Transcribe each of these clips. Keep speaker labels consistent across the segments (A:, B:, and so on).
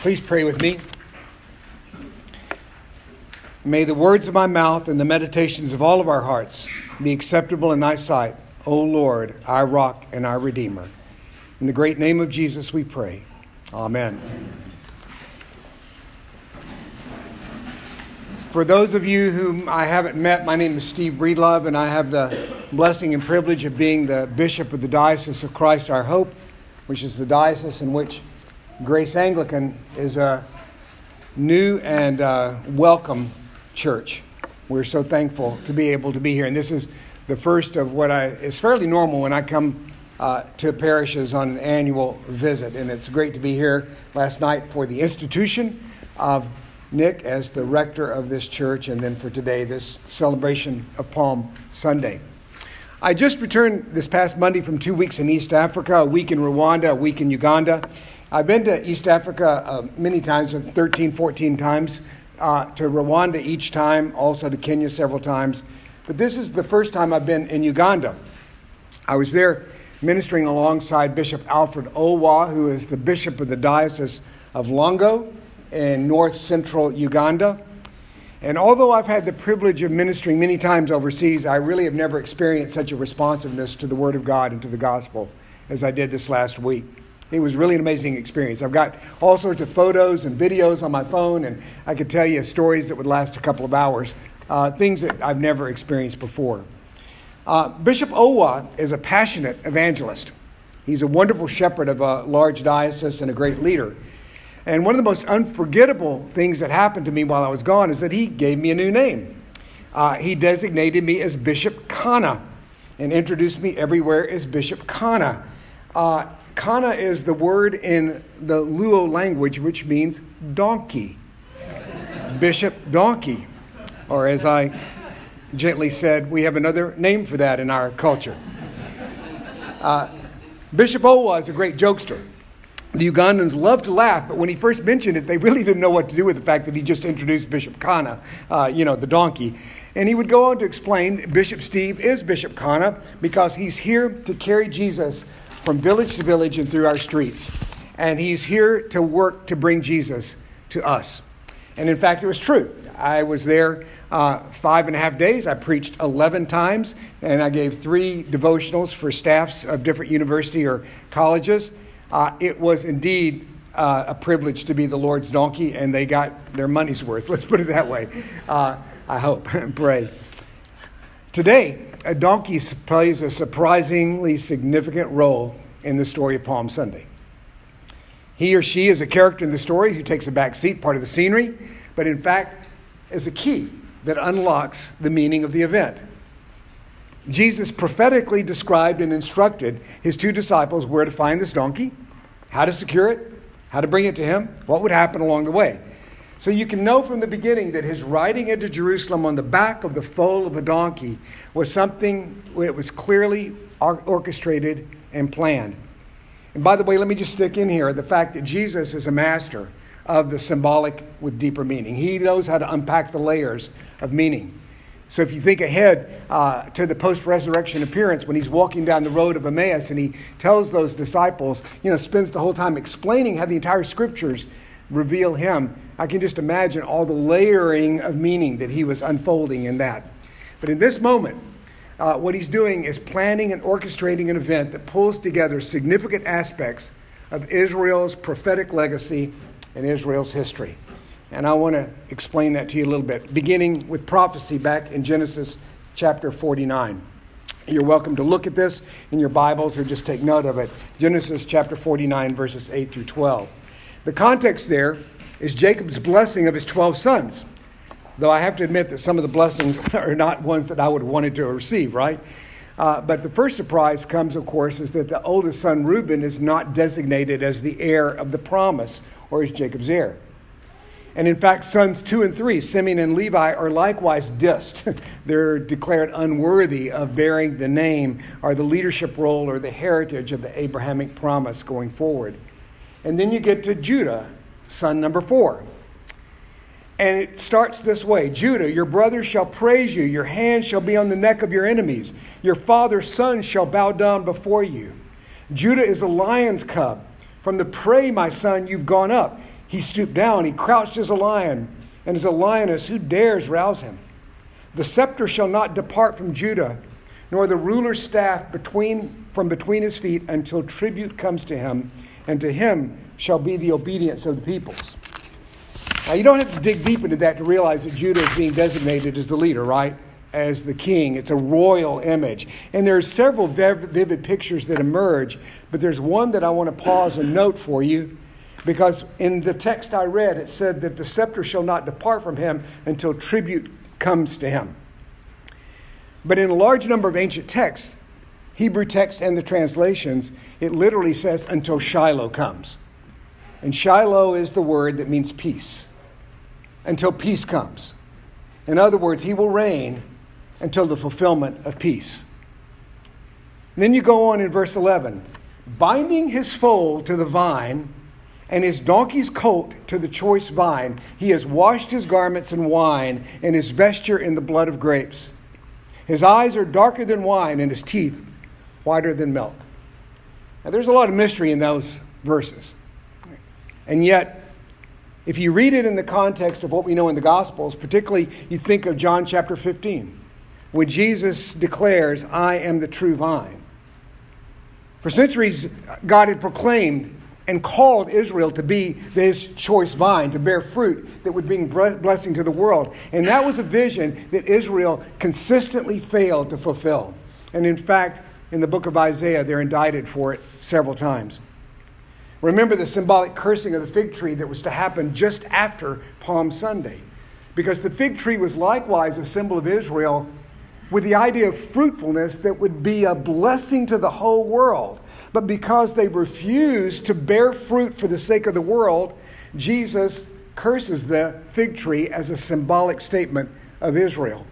A: Please pray with me. May the words of my mouth and the meditations of all of our hearts be acceptable in thy sight, O Lord, our rock and our redeemer. In the great name of Jesus we pray. Amen. For those of you whom I haven't met, my name is Steve Breedlove, and I have the blessing and privilege of being the bishop of the Diocese of Christ Our Hope, which is the diocese in which Grace Anglican is a new and uh, welcome church. We're so thankful to be able to be here. And this is the first of what I, is fairly normal when I come uh, to parishes on an annual visit. And it's great to be here last night for the institution of Nick as the rector of this church, and then for today, this celebration of Palm Sunday. I just returned this past Monday from two weeks in East Africa, a week in Rwanda, a week in Uganda. I've been to East Africa uh, many times, 13, 14 times, uh, to Rwanda each time, also to Kenya several times. But this is the first time I've been in Uganda. I was there ministering alongside Bishop Alfred Olwa, who is the bishop of the Diocese of Lango in north central Uganda. And although I've had the privilege of ministering many times overseas, I really have never experienced such a responsiveness to the Word of God and to the gospel as I did this last week. It was really an amazing experience. I've got all sorts of photos and videos on my phone, and I could tell you stories that would last a couple of hours, uh, things that I've never experienced before. Uh, Bishop Owa is a passionate evangelist. He's a wonderful shepherd of a large diocese and a great leader. And one of the most unforgettable things that happened to me while I was gone is that he gave me a new name. Uh, he designated me as Bishop Kana and introduced me everywhere as Bishop Kana. Uh, Kana is the word in the Luo language which means donkey. Bishop Donkey. Or as I gently said, we have another name for that in our culture. Uh, Bishop Owa is a great jokester. The Ugandans love to laugh, but when he first mentioned it, they really didn't know what to do with the fact that he just introduced Bishop Kana, uh, you know, the donkey. And he would go on to explain Bishop Steve is Bishop Kana because he's here to carry Jesus from village to village and through our streets. And he's here to work to bring Jesus to us. And in fact, it was true. I was there uh, five and a half days. I preached 11 times, and I gave three devotionals for staffs of different university or colleges. Uh, it was indeed uh, a privilege to be the Lord's donkey, and they got their money's worth. Let's put it that way. Uh, I hope and pray. Today, a donkey plays a surprisingly significant role in the story of Palm Sunday. He or she is a character in the story who takes a back seat, part of the scenery, but in fact is a key that unlocks the meaning of the event. Jesus prophetically described and instructed his two disciples where to find this donkey, how to secure it, how to bring it to him, what would happen along the way. So you can know from the beginning that his riding into Jerusalem on the back of the foal of a donkey was something that was clearly orchestrated and planned. And by the way, let me just stick in here the fact that Jesus is a master of the symbolic with deeper meaning. He knows how to unpack the layers of meaning. So if you think ahead uh, to the post resurrection appearance when he's walking down the road of Emmaus and he tells those disciples, you know, spends the whole time explaining how the entire scriptures reveal him, I can just imagine all the layering of meaning that he was unfolding in that. But in this moment, uh, what he's doing is planning and orchestrating an event that pulls together significant aspects of Israel's prophetic legacy and Israel's history. And I want to explain that to you a little bit, beginning with prophecy back in Genesis chapter 49. You're welcome to look at this in your Bibles or just take note of it. Genesis chapter 49, verses 8 through 12. The context there is Jacob's blessing of his 12 sons. Though I have to admit that some of the blessings are not ones that I would have wanted to receive, right? Uh, but the first surprise comes, of course, is that the oldest son, Reuben, is not designated as the heir of the promise or as Jacob's heir. And in fact, sons two and three, Simeon and Levi, are likewise dissed. They're declared unworthy of bearing the name or the leadership role or the heritage of the Abrahamic promise going forward. And then you get to Judah, son number four. And it starts this way Judah, your brothers shall praise you, your hand shall be on the neck of your enemies, your father's sons shall bow down before you. Judah is a lion's cub. From the prey, my son, you've gone up. He stooped down, he crouched as a lion, and as a lioness, who dares rouse him? The scepter shall not depart from Judah, nor the ruler's staff between, from between his feet until tribute comes to him, and to him shall be the obedience of the peoples. Now, you don't have to dig deep into that to realize that Judah is being designated as the leader, right? As the king. It's a royal image. And there are several vivid pictures that emerge, but there's one that I want to pause and note for you because in the text I read, it said that the scepter shall not depart from him until tribute comes to him. But in a large number of ancient texts, Hebrew text and the translations, it literally says until Shiloh comes. And Shiloh is the word that means peace. Until peace comes. In other words, he will reign until the fulfillment of peace. And then you go on in verse 11 binding his foal to the vine and his donkey's colt to the choice vine. He has washed his garments in wine, and his vesture in the blood of grapes. His eyes are darker than wine, and his teeth whiter than milk. Now, there's a lot of mystery in those verses. And yet, if you read it in the context of what we know in the Gospels, particularly you think of John chapter 15, when Jesus declares, I am the true vine. For centuries, God had proclaimed and called Israel to be his choice vine, to bear fruit that would bring blessing to the world. And that was a vision that Israel consistently failed to fulfill. And in fact, in the book of Isaiah, they're indicted for it several times. Remember the symbolic cursing of the fig tree that was to happen just after Palm Sunday. Because the fig tree was likewise a symbol of Israel with the idea of fruitfulness that would be a blessing to the whole world. But because they refuse to bear fruit for the sake of the world, Jesus curses the fig tree as a symbolic statement of Israel.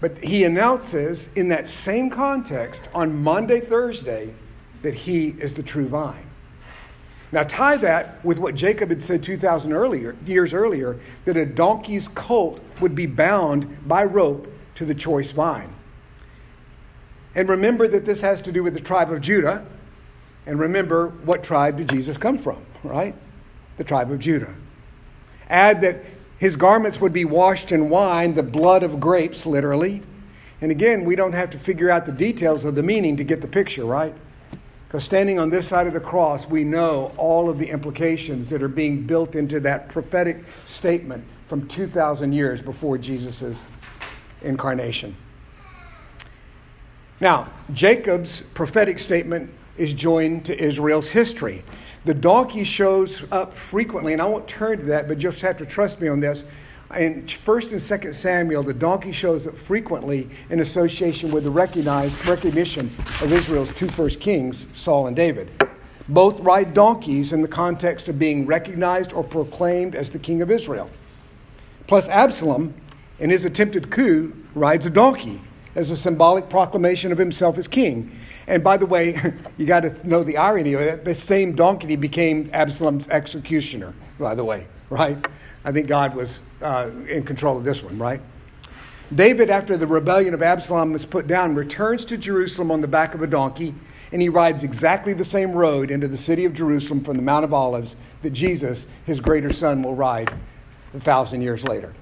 A: But he announces in that same context on Monday, Thursday, that he is the true vine. Now, tie that with what Jacob had said 2,000 earlier, years earlier that a donkey's colt would be bound by rope to the choice vine. And remember that this has to do with the tribe of Judah. And remember what tribe did Jesus come from, right? The tribe of Judah. Add that his garments would be washed in wine, the blood of grapes, literally. And again, we don't have to figure out the details of the meaning to get the picture, right? Because standing on this side of the cross, we know all of the implications that are being built into that prophetic statement from 2,000 years before Jesus' incarnation. Now, Jacob's prophetic statement is joined to Israel's history. The donkey shows up frequently, and I won't turn to that, but just have to trust me on this. In 1st and 2nd Samuel, the donkey shows up frequently in association with the recognized recognition of Israel's two first kings, Saul and David. Both ride donkeys in the context of being recognized or proclaimed as the king of Israel. Plus, Absalom, in his attempted coup, rides a donkey as a symbolic proclamation of himself as king. And by the way, you got to know the irony of it. The same donkey became Absalom's executioner, by the way, right? I think God was uh, in control of this one, right? David, after the rebellion of Absalom was put down, returns to Jerusalem on the back of a donkey, and he rides exactly the same road into the city of Jerusalem from the Mount of Olives that Jesus, his greater son, will ride a thousand years later.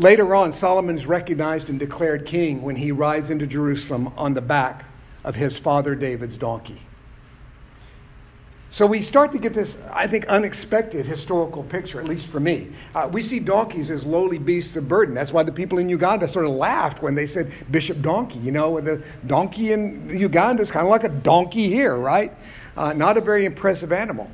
A: Later on, Solomon's recognized and declared king when he rides into Jerusalem on the back of his father David's donkey. So we start to get this, I think, unexpected historical picture, at least for me. Uh, we see donkeys as lowly beasts of burden. That's why the people in Uganda sort of laughed when they said Bishop Donkey. You know, the donkey in Uganda is kind of like a donkey here, right? Uh, not a very impressive animal.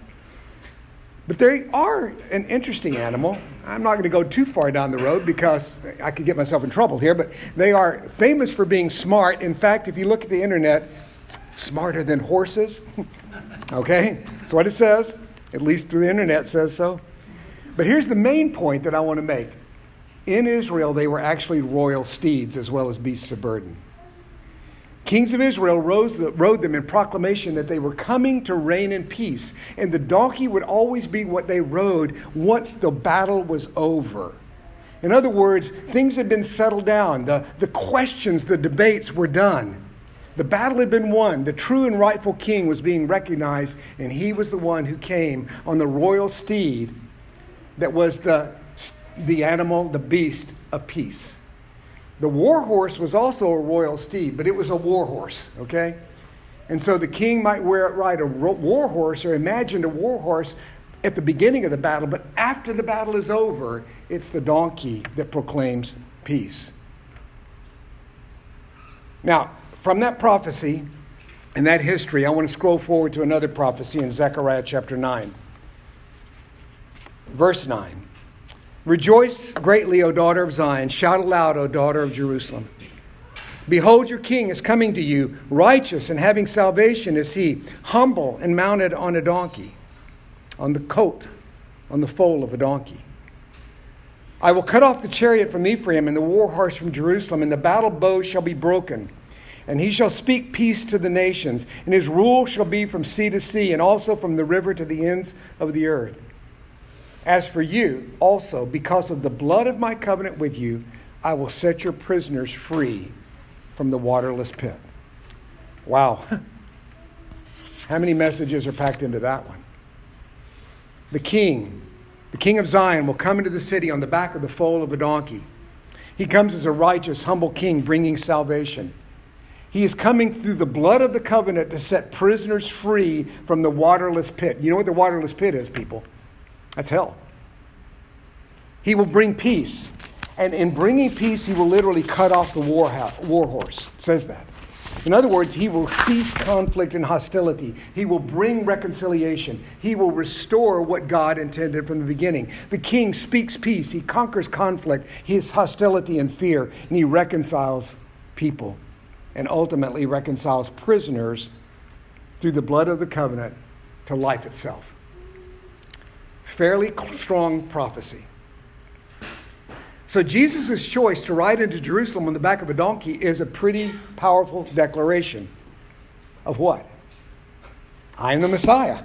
A: But they are an interesting animal. I'm not going to go too far down the road because I could get myself in trouble here, but they are famous for being smart. In fact, if you look at the internet, smarter than horses. okay? That's what it says. At least through the internet says so. But here's the main point that I want to make. In Israel, they were actually royal steeds as well as beasts of burden. Kings of Israel rode them in proclamation that they were coming to reign in peace, and the donkey would always be what they rode once the battle was over. In other words, things had been settled down, the, the questions, the debates were done. The battle had been won. The true and rightful king was being recognized, and he was the one who came on the royal steed that was the, the animal, the beast of peace. The war horse was also a royal steed, but it was a war horse, okay? And so the king might wear, it ride a war horse or imagine a war horse at the beginning of the battle, but after the battle is over, it's the donkey that proclaims peace. Now, from that prophecy and that history, I want to scroll forward to another prophecy in Zechariah chapter 9. Verse 9 Rejoice greatly, O daughter of Zion. Shout aloud, O daughter of Jerusalem. Behold, your king is coming to you, righteous and having salvation is he, humble and mounted on a donkey, on the coat, on the foal of a donkey. I will cut off the chariot from Ephraim and the war horse from Jerusalem, and the battle bow shall be broken. And he shall speak peace to the nations, and his rule shall be from sea to sea, and also from the river to the ends of the earth. As for you, also, because of the blood of my covenant with you, I will set your prisoners free from the waterless pit. Wow. How many messages are packed into that one? The king, the king of Zion, will come into the city on the back of the foal of a donkey. He comes as a righteous, humble king bringing salvation. He is coming through the blood of the covenant to set prisoners free from the waterless pit. You know what the waterless pit is, people? That's hell. He will bring peace. And in bringing peace, he will literally cut off the war, war horse. It says that. In other words, he will cease conflict and hostility. He will bring reconciliation. He will restore what God intended from the beginning. The king speaks peace. He conquers conflict, his hostility and fear, and he reconciles people and ultimately reconciles prisoners through the blood of the covenant to life itself. Fairly strong prophecy. So Jesus' choice to ride into Jerusalem on the back of a donkey is a pretty powerful declaration of what? I'm the Messiah.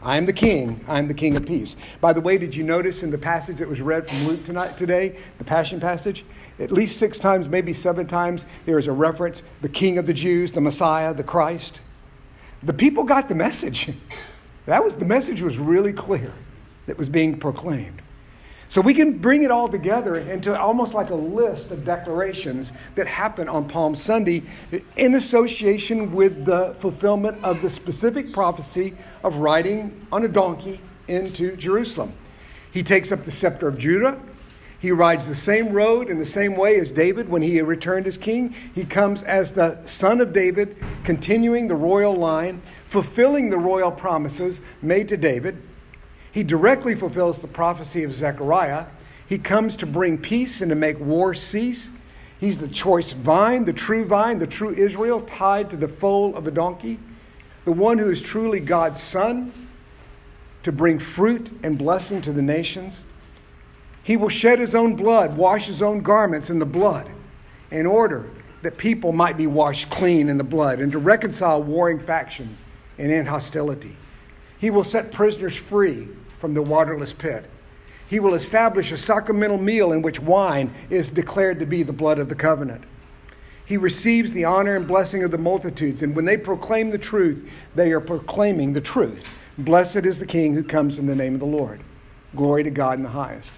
A: I'm the King. I'm the King of Peace. By the way, did you notice in the passage that was read from Luke tonight, today, the Passion passage? At least six times, maybe seven times, there is a reference the King of the Jews, the Messiah, the Christ. The people got the message. That was the message was really clear that was being proclaimed. So we can bring it all together into almost like a list of declarations that happen on Palm Sunday in association with the fulfillment of the specific prophecy of riding on a donkey into Jerusalem. He takes up the scepter of Judah. He rides the same road in the same way as David when he returned as king. He comes as the son of David, continuing the royal line, fulfilling the royal promises made to David. He directly fulfills the prophecy of Zechariah. He comes to bring peace and to make war cease. He's the choice vine, the true vine, the true Israel, tied to the foal of a donkey, the one who is truly God's son, to bring fruit and blessing to the nations. He will shed his own blood, wash his own garments in the blood, in order that people might be washed clean in the blood and to reconcile warring factions and in hostility. He will set prisoners free from the waterless pit. He will establish a sacramental meal in which wine is declared to be the blood of the covenant. He receives the honor and blessing of the multitudes, and when they proclaim the truth, they are proclaiming the truth. Blessed is the King who comes in the name of the Lord. Glory to God in the highest.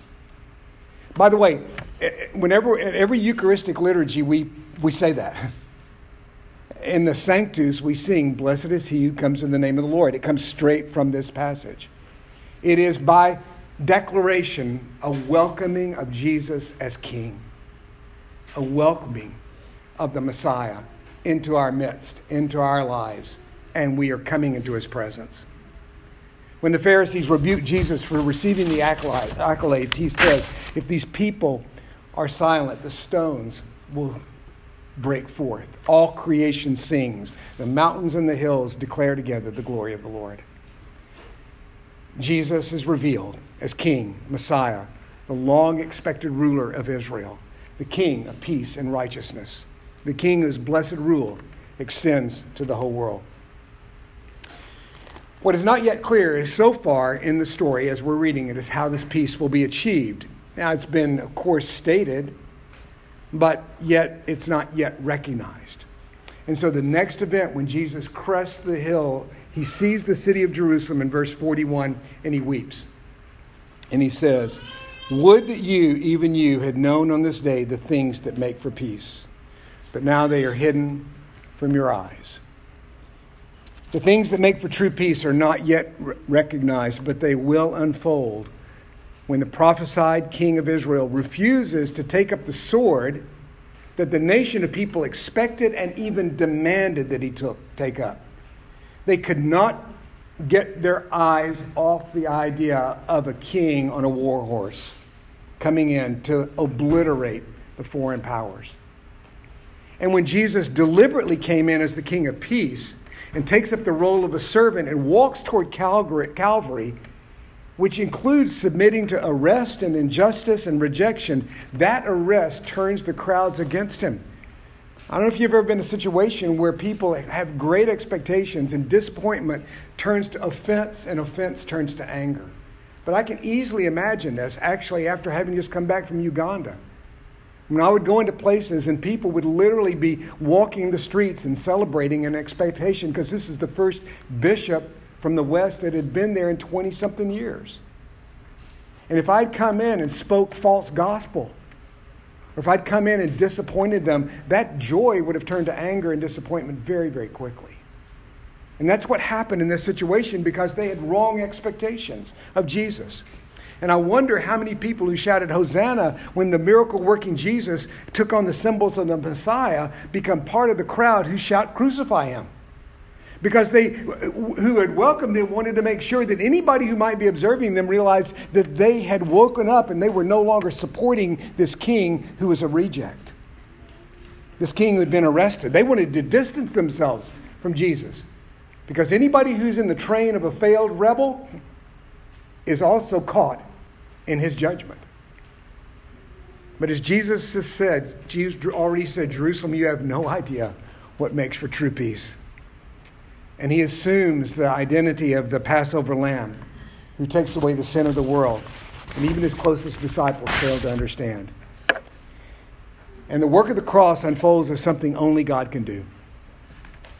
A: By the way, whenever at every Eucharistic liturgy, we, we say that. In the Sanctus, we sing, Blessed is he who comes in the name of the Lord. It comes straight from this passage. It is by declaration a welcoming of Jesus as King, a welcoming of the Messiah into our midst, into our lives, and we are coming into his presence. When the Pharisees rebuked Jesus for receiving the accolades, he says, If these people are silent, the stones will break forth. All creation sings. The mountains and the hills declare together the glory of the Lord. Jesus is revealed as King, Messiah, the long expected ruler of Israel, the King of peace and righteousness, the King whose blessed rule extends to the whole world. What is not yet clear is so far in the story as we're reading it is how this peace will be achieved. Now, it's been, of course, stated, but yet it's not yet recognized. And so the next event, when Jesus crests the hill, he sees the city of Jerusalem in verse 41 and he weeps. And he says, Would that you, even you, had known on this day the things that make for peace, but now they are hidden from your eyes. The things that make for true peace are not yet recognized, but they will unfold when the prophesied king of Israel refuses to take up the sword that the nation of people expected and even demanded that he took, take up. They could not get their eyes off the idea of a king on a war horse coming in to obliterate the foreign powers. And when Jesus deliberately came in as the king of peace and takes up the role of a servant and walks toward Calvary, which includes submitting to arrest and injustice and rejection, that arrest turns the crowds against him. I don't know if you've ever been in a situation where people have great expectations and disappointment turns to offense and offense turns to anger. But I can easily imagine this actually after having just come back from Uganda. When I would go into places and people would literally be walking the streets and celebrating an expectation because this is the first bishop from the West that had been there in 20 something years. And if I'd come in and spoke false gospel, or if I'd come in and disappointed them, that joy would have turned to anger and disappointment very, very quickly. And that's what happened in this situation because they had wrong expectations of Jesus. And I wonder how many people who shouted Hosanna when the miracle working Jesus took on the symbols of the Messiah become part of the crowd who shout, Crucify him because they who had welcomed him wanted to make sure that anybody who might be observing them realized that they had woken up and they were no longer supporting this king who was a reject. This king who had been arrested. They wanted to distance themselves from jesus. Because anybody who's in the train of a failed rebel is also caught in his judgment. But as jesus has said jesus already said jerusalem you have no idea what makes for true peace and he assumes the identity of the Passover lamb who takes away the sin of the world. And even his closest disciples fail to understand. And the work of the cross unfolds as something only God can do.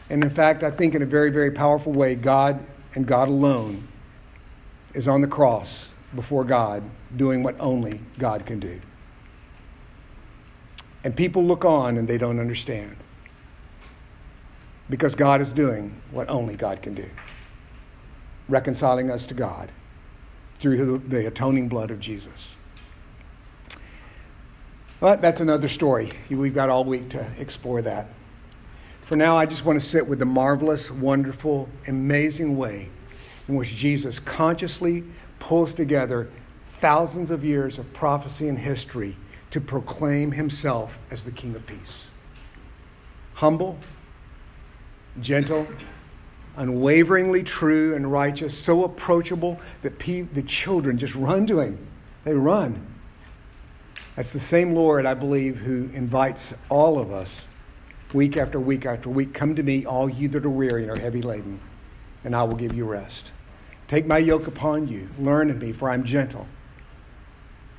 A: And in fact, I think in a very, very powerful way, God and God alone is on the cross before God doing what only God can do. And people look on and they don't understand because God is doing what only God can do reconciling us to God through the atoning blood of Jesus. But that's another story. We've got all week to explore that. For now, I just want to sit with the marvelous, wonderful, amazing way in which Jesus consciously pulls together thousands of years of prophecy and history to proclaim himself as the King of Peace. Humble, gentle, unwaveringly true and righteous, so approachable that pe- the children just run to him. They run. That's the same Lord, I believe, who invites all of us week after week after week come to me, all you that are weary and are heavy laden, and I will give you rest. Take my yoke upon you. Learn of me, for I'm gentle,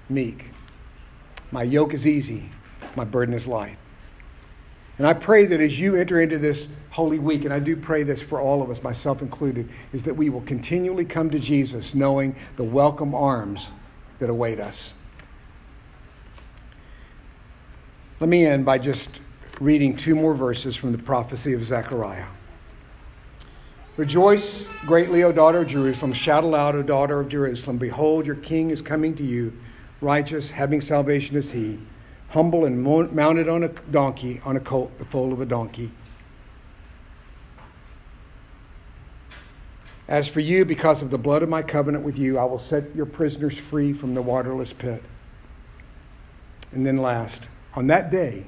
A: meek. My yoke is easy, my burden is light. And I pray that as you enter into this Holy Week, and I do pray this for all of us, myself included, is that we will continually come to Jesus knowing the welcome arms that await us. Let me end by just reading two more verses from the prophecy of Zechariah. Rejoice greatly, O daughter of Jerusalem. Shout aloud, O daughter of Jerusalem. Behold, your king is coming to you. Righteous, having salvation is he humble and mounted on a donkey, on a colt, the foal of a donkey. As for you, because of the blood of my covenant with you, I will set your prisoners free from the waterless pit. And then, last, on that day,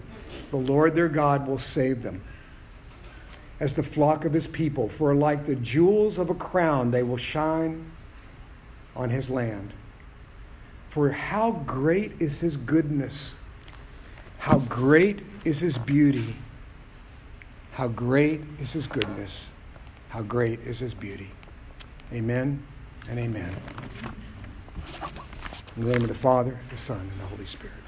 A: the Lord their God will save them as the flock of his people, for like the jewels of a crown, they will shine on his land. For how great is his goodness! How great is his beauty. How great is his goodness. How great is his beauty. Amen and amen. In the name of the Father, the Son, and the Holy Spirit.